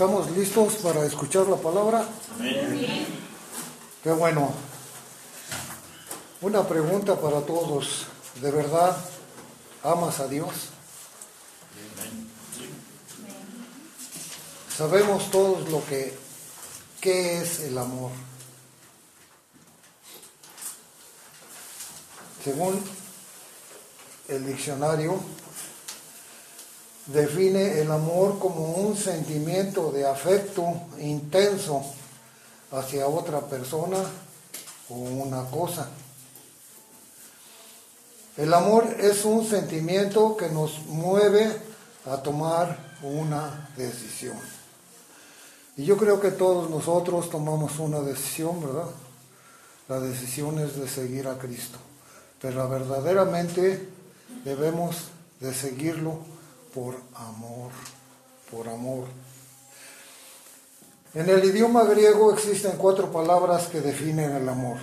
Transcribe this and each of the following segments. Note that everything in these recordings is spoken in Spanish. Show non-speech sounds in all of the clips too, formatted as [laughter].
¿Estamos listos para escuchar la palabra? Qué bueno. Una pregunta para todos. ¿De verdad amas a Dios? Sabemos todos lo que qué es el amor. Según el diccionario, define el amor como un sentimiento de afecto intenso hacia otra persona o una cosa. El amor es un sentimiento que nos mueve a tomar una decisión. Y yo creo que todos nosotros tomamos una decisión, ¿verdad? La decisión es de seguir a Cristo. Pero verdaderamente debemos de seguirlo por amor, por amor. En el idioma griego existen cuatro palabras que definen el amor.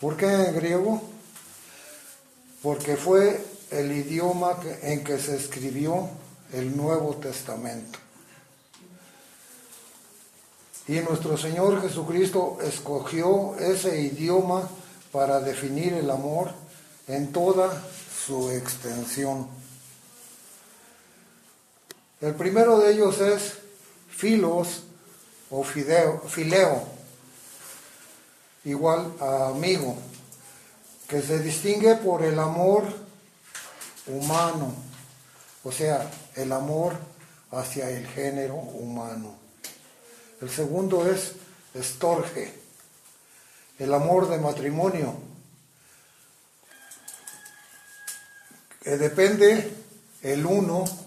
¿Por qué en griego? Porque fue el idioma en que se escribió el Nuevo Testamento. Y nuestro Señor Jesucristo escogió ese idioma para definir el amor en toda su extensión. El primero de ellos es filos o fideo, fileo, igual a amigo, que se distingue por el amor humano, o sea, el amor hacia el género humano. El segundo es estorge, el amor de matrimonio, que depende el uno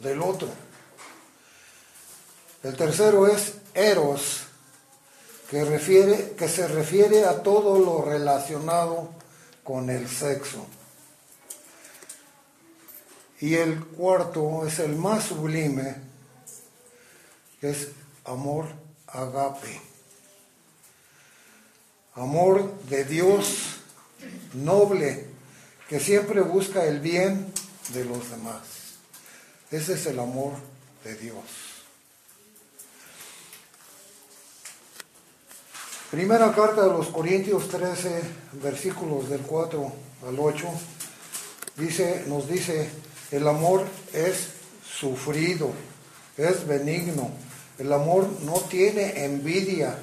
del otro. El tercero es eros, que, refiere, que se refiere a todo lo relacionado con el sexo. Y el cuarto es el más sublime, que es amor agape. Amor de Dios noble, que siempre busca el bien de los demás. Ese es el amor de Dios. Primera carta de los Corintios 13, versículos del 4 al 8, dice, nos dice, el amor es sufrido, es benigno, el amor no tiene envidia,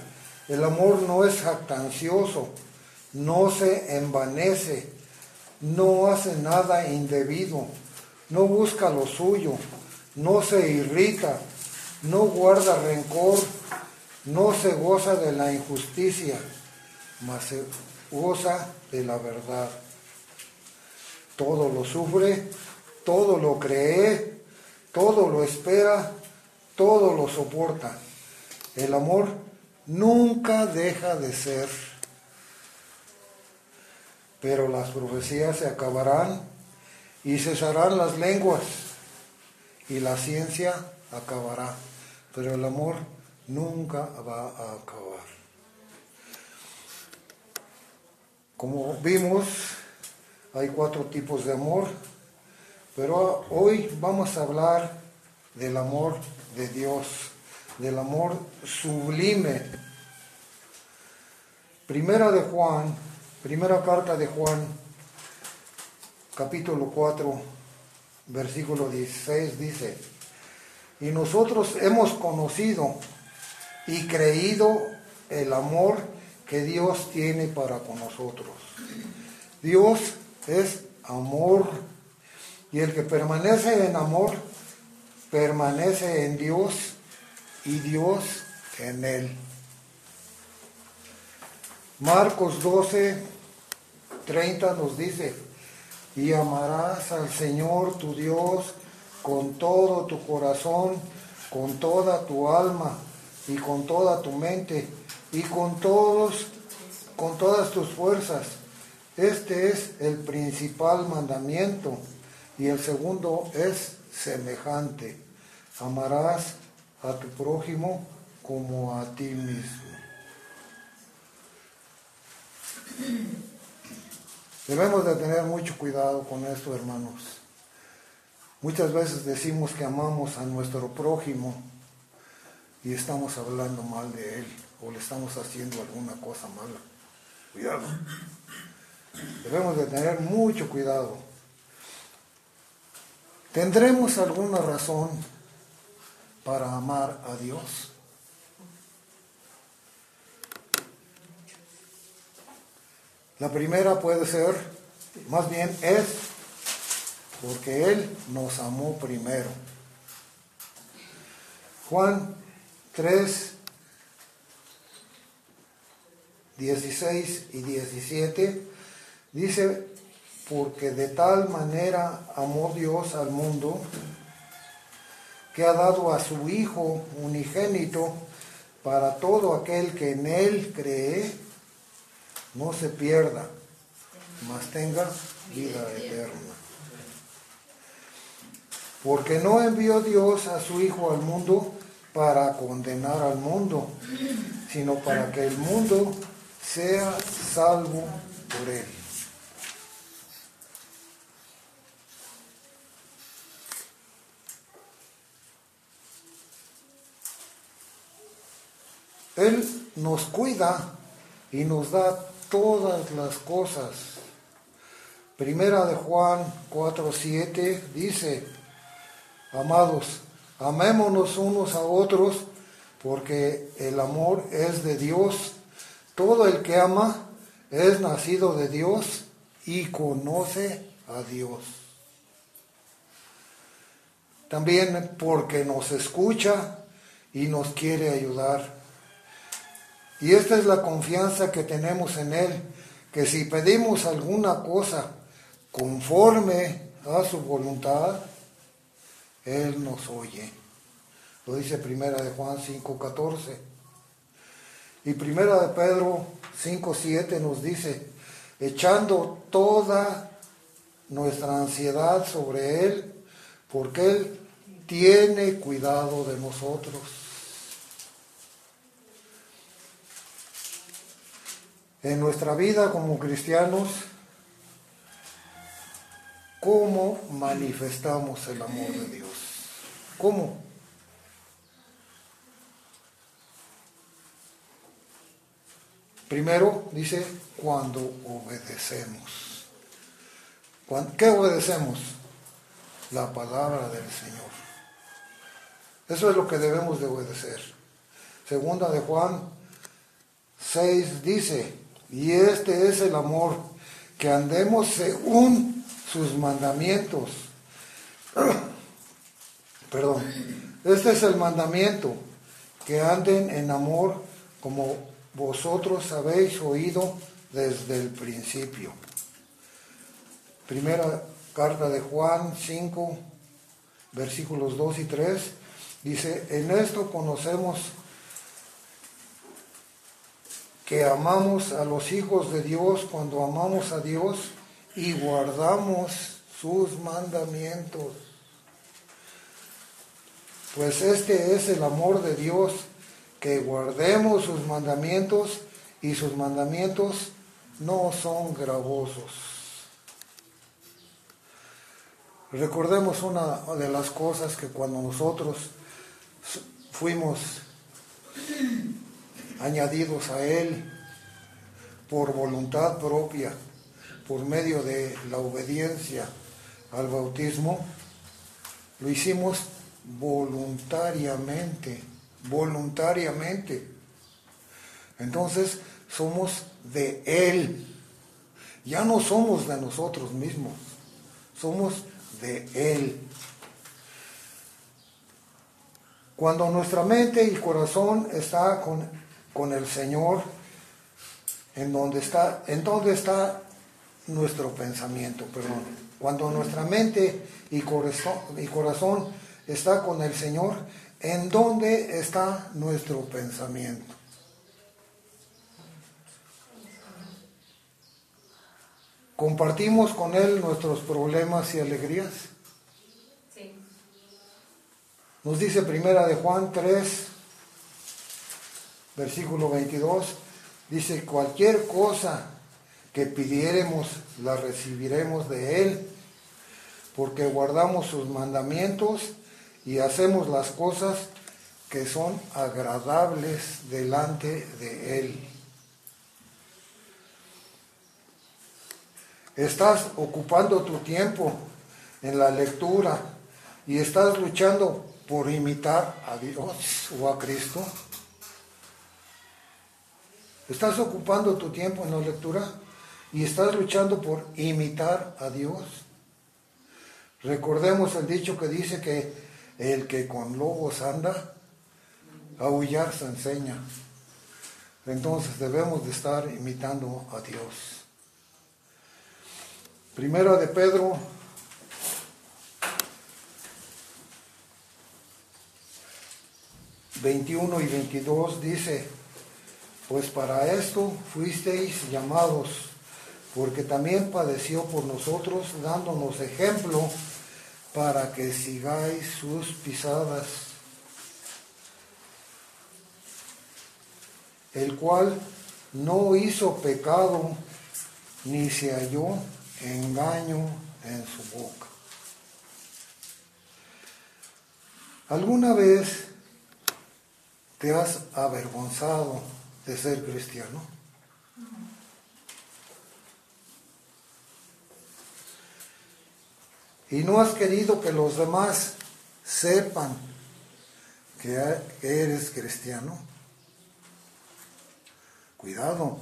el amor no es jactancioso, no se envanece, no hace nada indebido, no busca lo suyo, no se irrita, no guarda rencor, no se goza de la injusticia, mas se goza de la verdad. Todo lo sufre, todo lo cree, todo lo espera, todo lo soporta. El amor nunca deja de ser. Pero las profecías se acabarán y cesarán las lenguas y la ciencia acabará. Pero el amor nunca va a acabar. Como vimos, hay cuatro tipos de amor, pero hoy vamos a hablar del amor de Dios, del amor sublime. Primera de Juan, primera carta de Juan, capítulo 4, versículo 16 dice, y nosotros hemos conocido y creído el amor que Dios tiene para con nosotros. Dios es amor y el que permanece en amor permanece en Dios y Dios en él. Marcos 12, 30 nos dice, y amarás al Señor tu Dios con todo tu corazón, con toda tu alma y con toda tu mente y con todos con todas tus fuerzas. Este es el principal mandamiento y el segundo es semejante. Amarás a tu prójimo como a ti mismo. Debemos de tener mucho cuidado con esto, hermanos. Muchas veces decimos que amamos a nuestro prójimo y estamos hablando mal de él o le estamos haciendo alguna cosa mala. Cuidado. Debemos de tener mucho cuidado. ¿Tendremos alguna razón para amar a Dios? La primera puede ser, más bien es, porque Él nos amó primero. Juan 3, 16 y 17 dice, porque de tal manera amó Dios al mundo que ha dado a su Hijo unigénito para todo aquel que en Él cree no se pierda, mas tenga vida eterna. Porque no envió Dios a su Hijo al mundo para condenar al mundo, sino para que el mundo sea salvo por él. Él nos cuida y nos da todas las cosas. Primera de Juan 4:7 dice, amados, amémonos unos a otros porque el amor es de Dios. Todo el que ama es nacido de Dios y conoce a Dios. También porque nos escucha y nos quiere ayudar. Y esta es la confianza que tenemos en Él, que si pedimos alguna cosa conforme a su voluntad, Él nos oye. Lo dice primera de Juan 5:14. Y primera de Pedro 5:7 nos dice, echando toda nuestra ansiedad sobre Él, porque Él tiene cuidado de nosotros. En nuestra vida como cristianos, cómo manifestamos el amor de Dios. ¿Cómo? Primero dice cuando obedecemos. ¿Qué obedecemos? La palabra del Señor. Eso es lo que debemos de obedecer. Segunda de Juan 6 dice, y este es el amor, que andemos según sus mandamientos. [clears throat] Perdón. Este es el mandamiento, que anden en amor como vosotros habéis oído desde el principio. Primera carta de Juan 5, versículos 2 y 3, dice, en esto conocemos que amamos a los hijos de Dios cuando amamos a Dios y guardamos sus mandamientos. Pues este es el amor de Dios, que guardemos sus mandamientos y sus mandamientos no son gravosos. Recordemos una de las cosas que cuando nosotros fuimos añadidos a Él por voluntad propia, por medio de la obediencia al bautismo, lo hicimos voluntariamente, voluntariamente. Entonces somos de Él. Ya no somos de nosotros mismos, somos de Él. Cuando nuestra mente y corazón está con con el Señor, en donde está, en donde está nuestro pensamiento, perdón. cuando nuestra mente y corazón, y corazón está con el Señor, ¿en dónde está nuestro pensamiento? ¿Compartimos con Él nuestros problemas y alegrías? Sí. Nos dice primera de Juan 3, versículo 22, dice, cualquier cosa que pidiéremos, la recibiremos de Él, porque guardamos sus mandamientos y hacemos las cosas que son agradables delante de Él. Estás ocupando tu tiempo en la lectura y estás luchando por imitar a Dios o a Cristo. Estás ocupando tu tiempo en la lectura y estás luchando por imitar a Dios. Recordemos el dicho que dice que el que con lobos anda, aullar se enseña. Entonces debemos de estar imitando a Dios. Primera de Pedro. Veintiuno y veintidós dice, pues para esto fuisteis llamados, porque también padeció por nosotros, dándonos ejemplo para que sigáis sus pisadas, el cual no hizo pecado, ni se halló engaño en su boca. ¿Alguna vez te has avergonzado de ser cristiano? Y no has querido que los demás sepan que eres cristiano. Cuidado.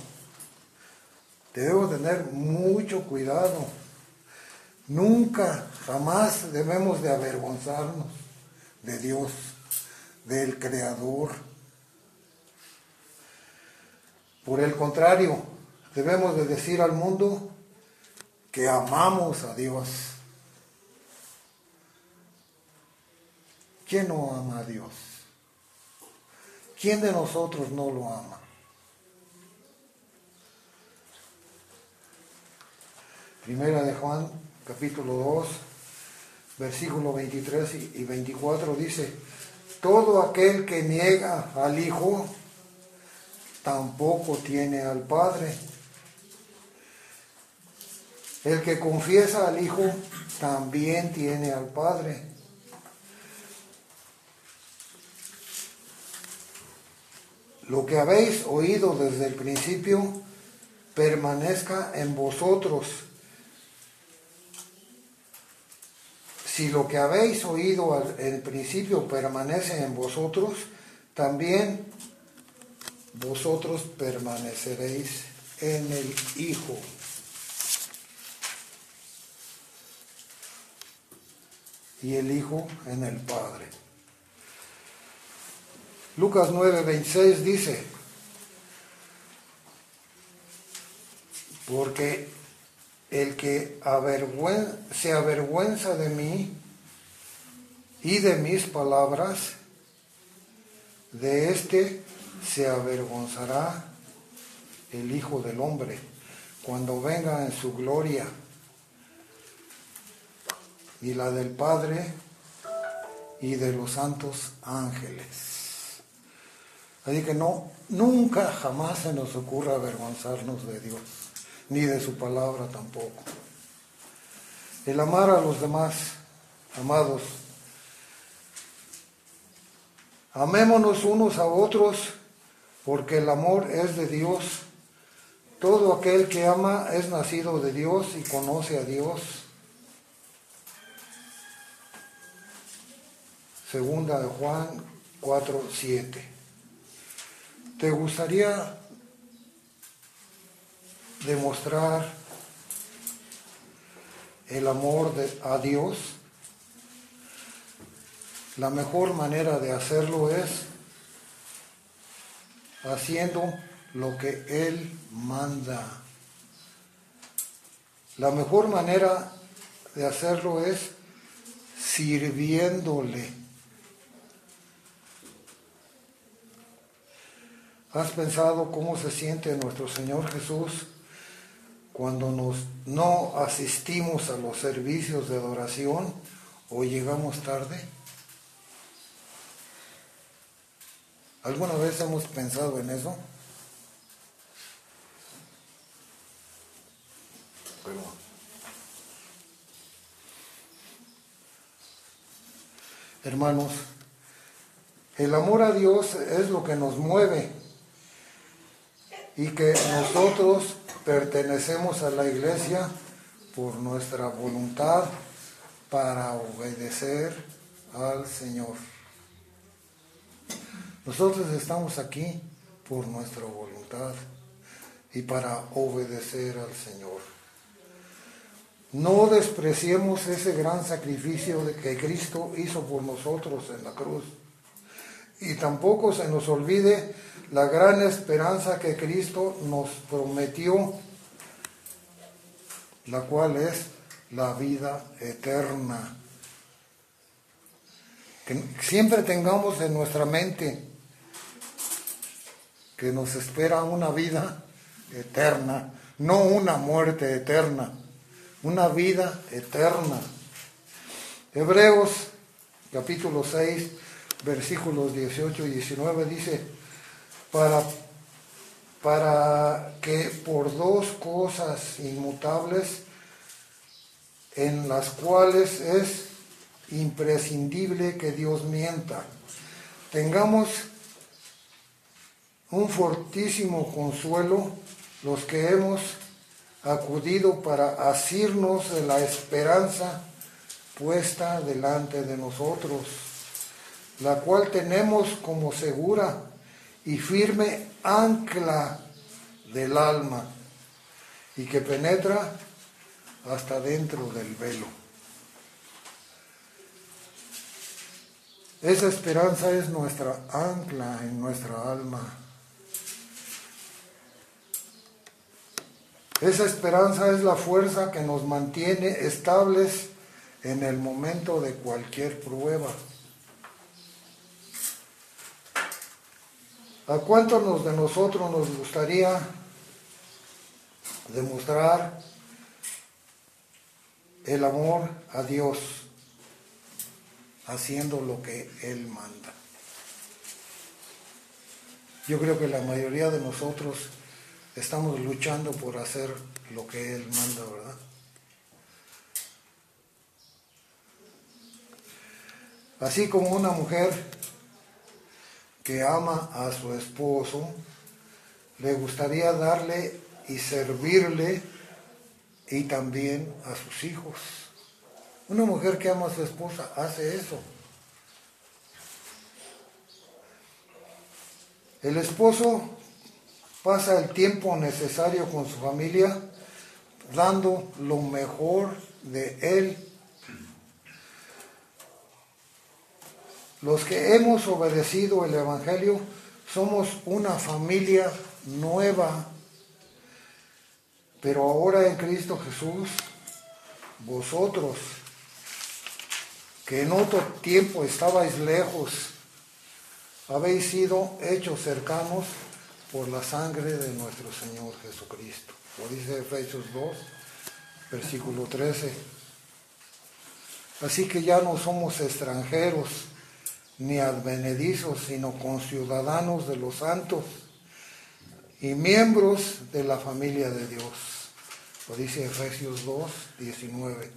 Debemos tener mucho cuidado. Nunca, jamás debemos de avergonzarnos de Dios, del Creador. Por el contrario, debemos de decir al mundo que amamos a Dios. ¿Quién no ama a Dios? ¿Quién de nosotros no lo ama? Primera de Juan, capítulo 2, versículo 23 y 24 dice, todo aquel que niega al Hijo, tampoco tiene al Padre. El que confiesa al Hijo, también tiene al Padre. Lo que habéis oído desde el principio, permanezca en vosotros si lo que habéis oído al principio permanece en vosotros, también vosotros permaneceréis en el Hijo. Y el Hijo en el Padre. Lucas 9:26 dice, porque el que se avergüenza de mí y de mis palabras, de éste se avergonzará el Hijo del Hombre cuando venga en su gloria y la del Padre y de los santos ángeles. Así que no, nunca jamás se nos ocurra avergonzarnos de Dios ni de su palabra tampoco. El amar a los demás, amados, amémonos unos a otros, porque el amor es de Dios. Todo aquel que ama es nacido de Dios y conoce a Dios. Segunda de Juan 4, 7. ¿Te gustaría demostrar el amor a Dios, la mejor manera de hacerlo es haciendo lo que Él manda. La mejor manera de hacerlo es sirviéndole. ¿Has pensado cómo se siente nuestro Señor Jesús cuando nos, no asistimos a los servicios de adoración o llegamos tarde? ¿Alguna vez hemos pensado en eso? Hermanos, el amor a Dios es lo que nos mueve y que nosotros pertenecemos a la iglesia por nuestra voluntad para obedecer al Señor. Nosotros estamos aquí por nuestra voluntad y para obedecer al Señor. No despreciemos ese gran sacrificio que Cristo hizo por nosotros en la cruz. Y tampoco se nos olvide la gran esperanza que Cristo nos prometió, la cual es la vida eterna. Que siempre tengamos en nuestra mente que nos espera una vida eterna, no una muerte eterna, una vida eterna. Hebreos capítulo 6, versículos 18 y 19 dice, para, para que por dos cosas inmutables en las cuales es imprescindible que Dios mienta, tengamos un fortísimo consuelo los que hemos acudido para asirnos de la esperanza puesta delante de nosotros, la cual tenemos como segura y firme ancla del alma y que penetra hasta dentro del velo. Esa esperanza es nuestra ancla en nuestra alma. Esa esperanza es la fuerza que nos mantiene estables en el momento de cualquier prueba. ¿A cuántos de nosotros nos gustaría demostrar el amor a Dios haciendo lo que Él manda? Yo creo que la mayoría de nosotros estamos luchando por hacer lo que Él manda, ¿verdad? Así como una mujer que ama a su esposo, le gustaría darle y servirle y también a sus hijos. Una mujer que ama a su esposa hace eso. El esposo pasa el tiempo necesario con su familia, dando lo mejor de él. Los que hemos obedecido el Evangelio somos una familia nueva, pero ahora en Cristo Jesús, vosotros, que en otro tiempo estabais lejos, habéis sido hechos cercanos por la sangre de nuestro Señor Jesucristo. Lo dice Efesios 2, versículo 13. Así que ya no somos extranjeros ni advenedizos, sino conciudadanos de los santos y miembros de la familia de Dios. Lo dice Efesios 2, 19.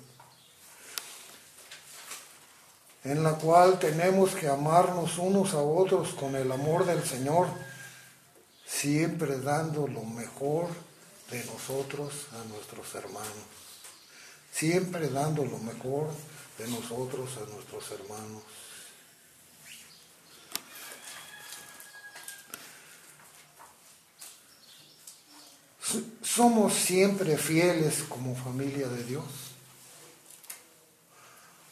En la cual tenemos que amarnos unos a otros con el amor del Señor, siempre dando lo mejor de nosotros a nuestros hermanos. Siempre dando lo mejor de nosotros a nuestros hermanos. ¿Somos siempre fieles como familia de Dios?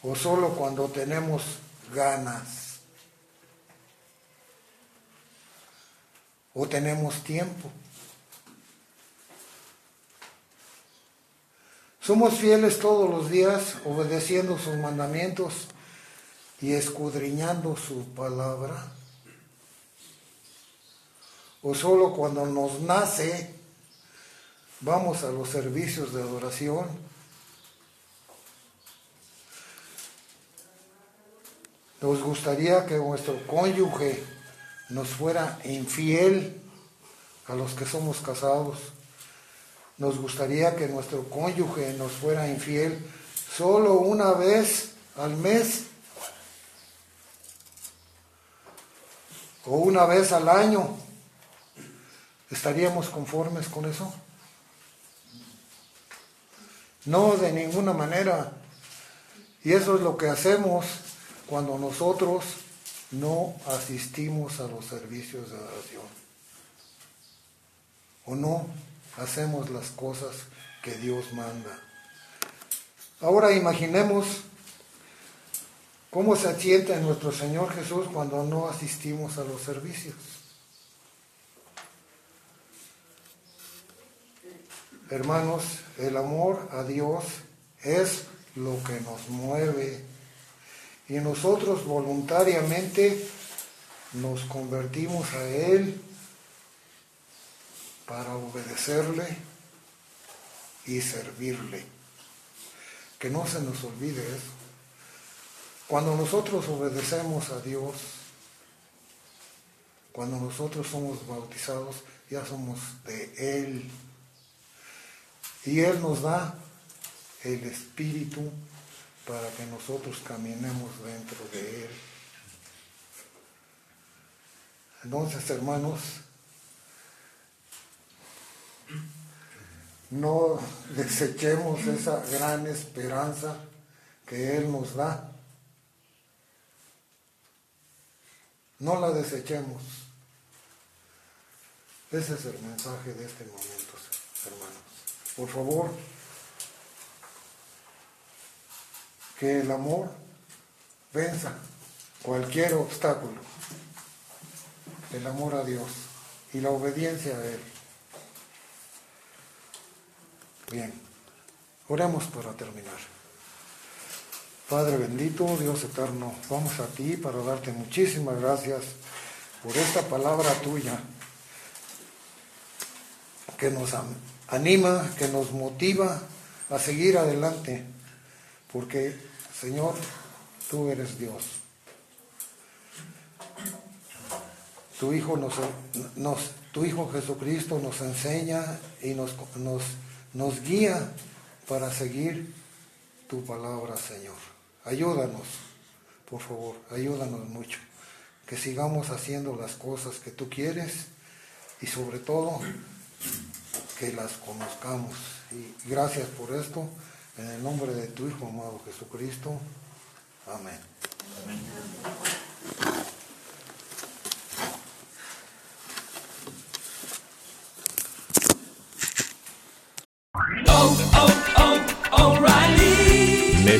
¿O solo cuando tenemos ganas? ¿O tenemos tiempo? Somos fieles todos los días, obedeciendo sus mandamientos y escudriñando su palabra. O solo cuando nos nace, vamos a los servicios de adoración. Nos gustaría que nuestro cónyuge nos fuera infiel a los que somos casados. Nos gustaría que nuestro cónyuge nos fuera infiel solo una vez al mes o una vez al año. ¿Estaríamos conformes con eso? No, de ninguna manera. Y eso es lo que hacemos cuando nosotros no asistimos a los servicios de oración. O no hacemos las cosas que Dios manda. Ahora imaginemos cómo se siente nuestro Señor Jesús cuando no asistimos a los servicios. Hermanos, el amor a Dios es lo que nos mueve y nosotros voluntariamente nos convertimos a Él para obedecerle y servirle. Que no se nos olvide eso. Cuando nosotros obedecemos a Dios, cuando nosotros somos bautizados, ya somos de Él. Y Él nos da el Espíritu para que nosotros caminemos dentro de Él. Entonces, hermanos, no desechemos esa gran esperanza que Él nos da. No la desechemos. Ese es el mensaje de este momento, hermanos. Por favor, que el amor venza cualquier obstáculo. El amor a Dios y la obediencia a Él. Bien, oremos para terminar. Padre bendito, Dios eterno, vamos a ti para darte muchísimas gracias por esta palabra tuya que nos anima, que nos motiva a seguir adelante, porque Señor, tú eres Dios. Tu Hijo, nos, Jesucristo nos enseña y nos guía para seguir tu palabra, Señor. Ayúdanos, por favor, ayúdanos mucho. Que sigamos haciendo las cosas que tú quieres y sobre todo que las conozcamos. Y gracias por esto. En el nombre de tu Hijo amado Jesucristo. Amén.